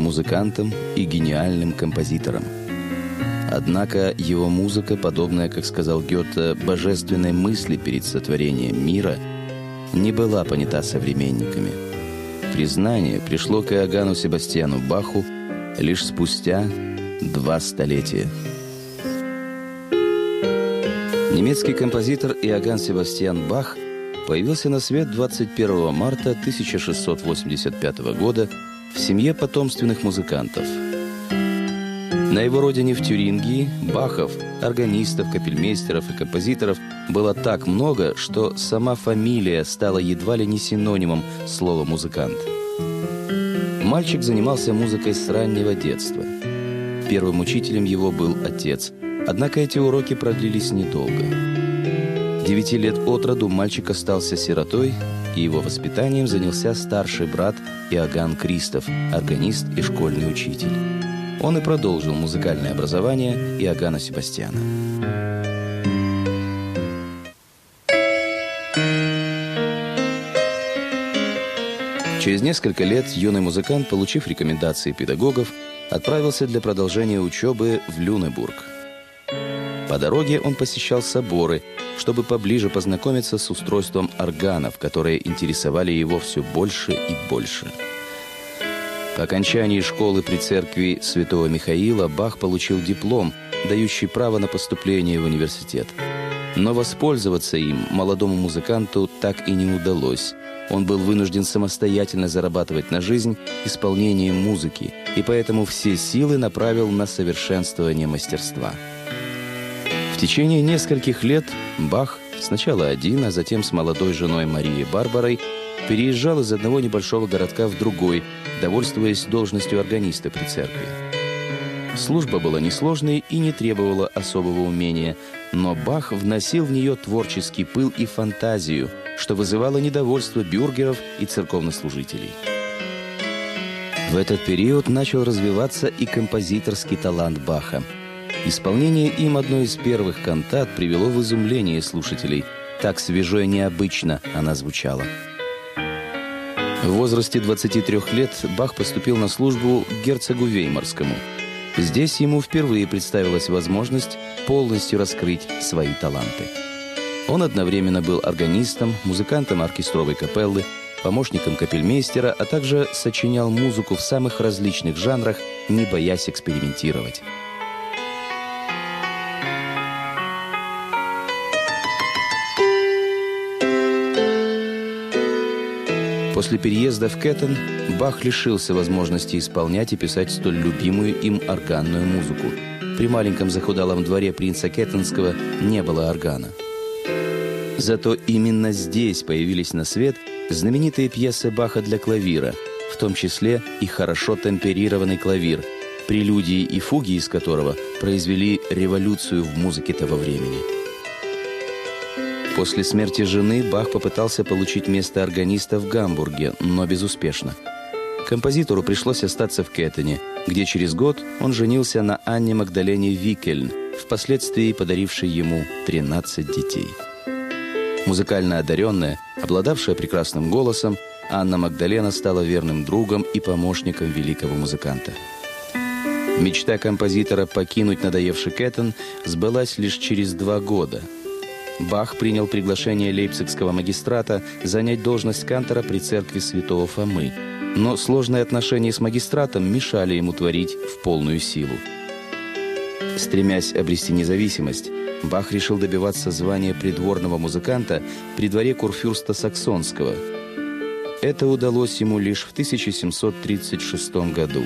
музыкантом и гениальным композитором. Однако его музыка, подобная, как сказал Гёте, божественной мысли перед сотворением мира, не была понята современниками. Признание пришло к Иоганну Себастьяну Баху лишь спустя два столетия. Немецкий композитор Иоганн Себастьян Бах появился на свет 21 марта 1685 года в семье потомственных музыкантов. На его родине в Тюрингии Бахов, органистов, капельмейстеров и композиторов было так много, что сама фамилия стала едва ли не синонимом слова «музыкант». Мальчик занимался музыкой с раннего детства. Первым учителем его был отец – Однако эти уроки продлились недолго. Девяти лет от роду мальчик остался сиротой, и его воспитанием занялся старший брат Иоганн Кристоф, органист и школьный учитель. Он и продолжил музыкальное образование Иоганна Себастьяна. Через несколько лет юный музыкант, получив рекомендации педагогов, отправился для продолжения учебы в Люнебург – по дороге он посещал соборы, чтобы поближе познакомиться с устройством органов, которые интересовали его все больше и больше. По окончании школы при церкви святого Михаила Бах получил диплом, дающий право на поступление в университет. Но воспользоваться им молодому музыканту так и не удалось. Он был вынужден самостоятельно зарабатывать на жизнь исполнением музыки, и поэтому все силы направил на совершенствование мастерства – течение нескольких лет Бах, сначала один, а затем с молодой женой Марией Барбарой, переезжал из одного небольшого городка в другой, довольствуясь должностью органиста при церкви. Служба была несложной и не требовала особого умения, но Бах вносил в нее творческий пыл и фантазию, что вызывало недовольство бюргеров и церковнослужителей. В этот период начал развиваться и композиторский талант Баха – Исполнение им одной из первых кантат привело в изумление слушателей. Так свежо и необычно она звучала. В возрасте 23 лет Бах поступил на службу герцогу Веймарскому. Здесь ему впервые представилась возможность полностью раскрыть свои таланты. Он одновременно был органистом, музыкантом оркестровой капеллы, помощником капельмейстера, а также сочинял музыку в самых различных жанрах, не боясь экспериментировать. После переезда в Кэттон Бах лишился возможности исполнять и писать столь любимую им органную музыку. При маленьком захудалом дворе принца Кэттонского не было органа. Зато именно здесь появились на свет знаменитые пьесы Баха для клавира, в том числе и хорошо темперированный клавир, прелюдии и фуги из которого произвели революцию в музыке того времени. После смерти жены Бах попытался получить место органиста в Гамбурге, но безуспешно. Композитору пришлось остаться в Кеттене, где через год он женился на Анне Магдалене Викельн, впоследствии подарившей ему 13 детей. Музыкально одаренная, обладавшая прекрасным голосом, Анна Магдалена стала верным другом и помощником великого музыканта. Мечта композитора покинуть надоевший Кэттон сбылась лишь через два года – Бах принял приглашение лейпцигского магистрата занять должность кантора при церкви святого Фомы. Но сложные отношения с магистратом мешали ему творить в полную силу. Стремясь обрести независимость, Бах решил добиваться звания придворного музыканта при дворе курфюрста Саксонского. Это удалось ему лишь в 1736 году.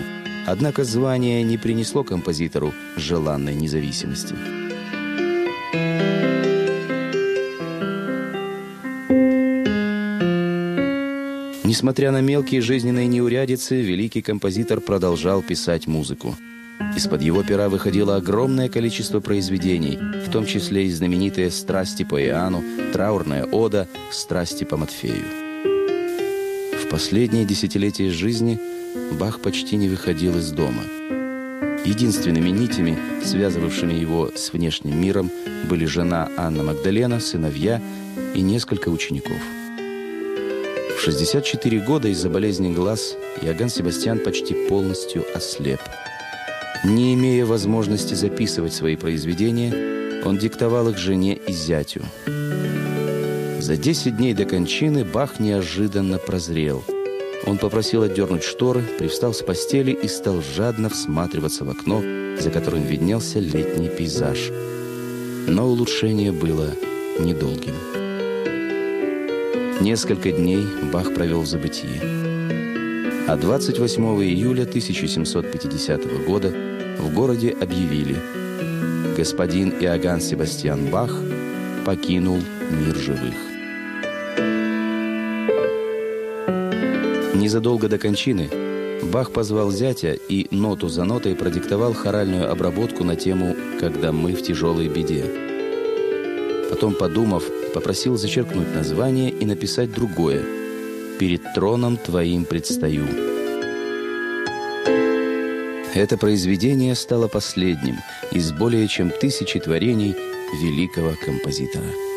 Однако звание не принесло композитору желанной независимости. Несмотря на мелкие жизненные неурядицы, великий композитор продолжал писать музыку. Из-под его пера выходило огромное количество произведений, в том числе и знаменитые «Страсти по Иоанну», «Траурная ода», «Страсти по Матфею». В последние десятилетия жизни Бах почти не выходил из дома. Единственными нитями, связывавшими его с внешним миром, были жена Анна Магдалена, сыновья и несколько учеников – В 64 года из-за болезни глаз Иоганн Себастьян почти полностью ослеп. Не имея возможности записывать свои произведения, он диктовал их жене и зятю. За 10 дней до кончины Бах неожиданно прозрел. Он попросил отдернуть шторы, привстал с постели и стал жадно всматриваться в окно, за которым виднелся летний пейзаж. Но улучшение было недолгим. Несколько дней Бах провел в забытии. А 28 июля 1750 года в городе объявили «Господин Иоганн Себастьян Бах покинул мир живых». Незадолго до кончины Бах позвал зятя и ноту за нотой продиктовал хоральную обработку на тему «Когда мы в тяжелой беде». Потом, подумав, попросил зачеркнуть название и написать другое «Перед троном твоим предстаю». Это произведение стало последним из более чем тысячи творений великого композитора.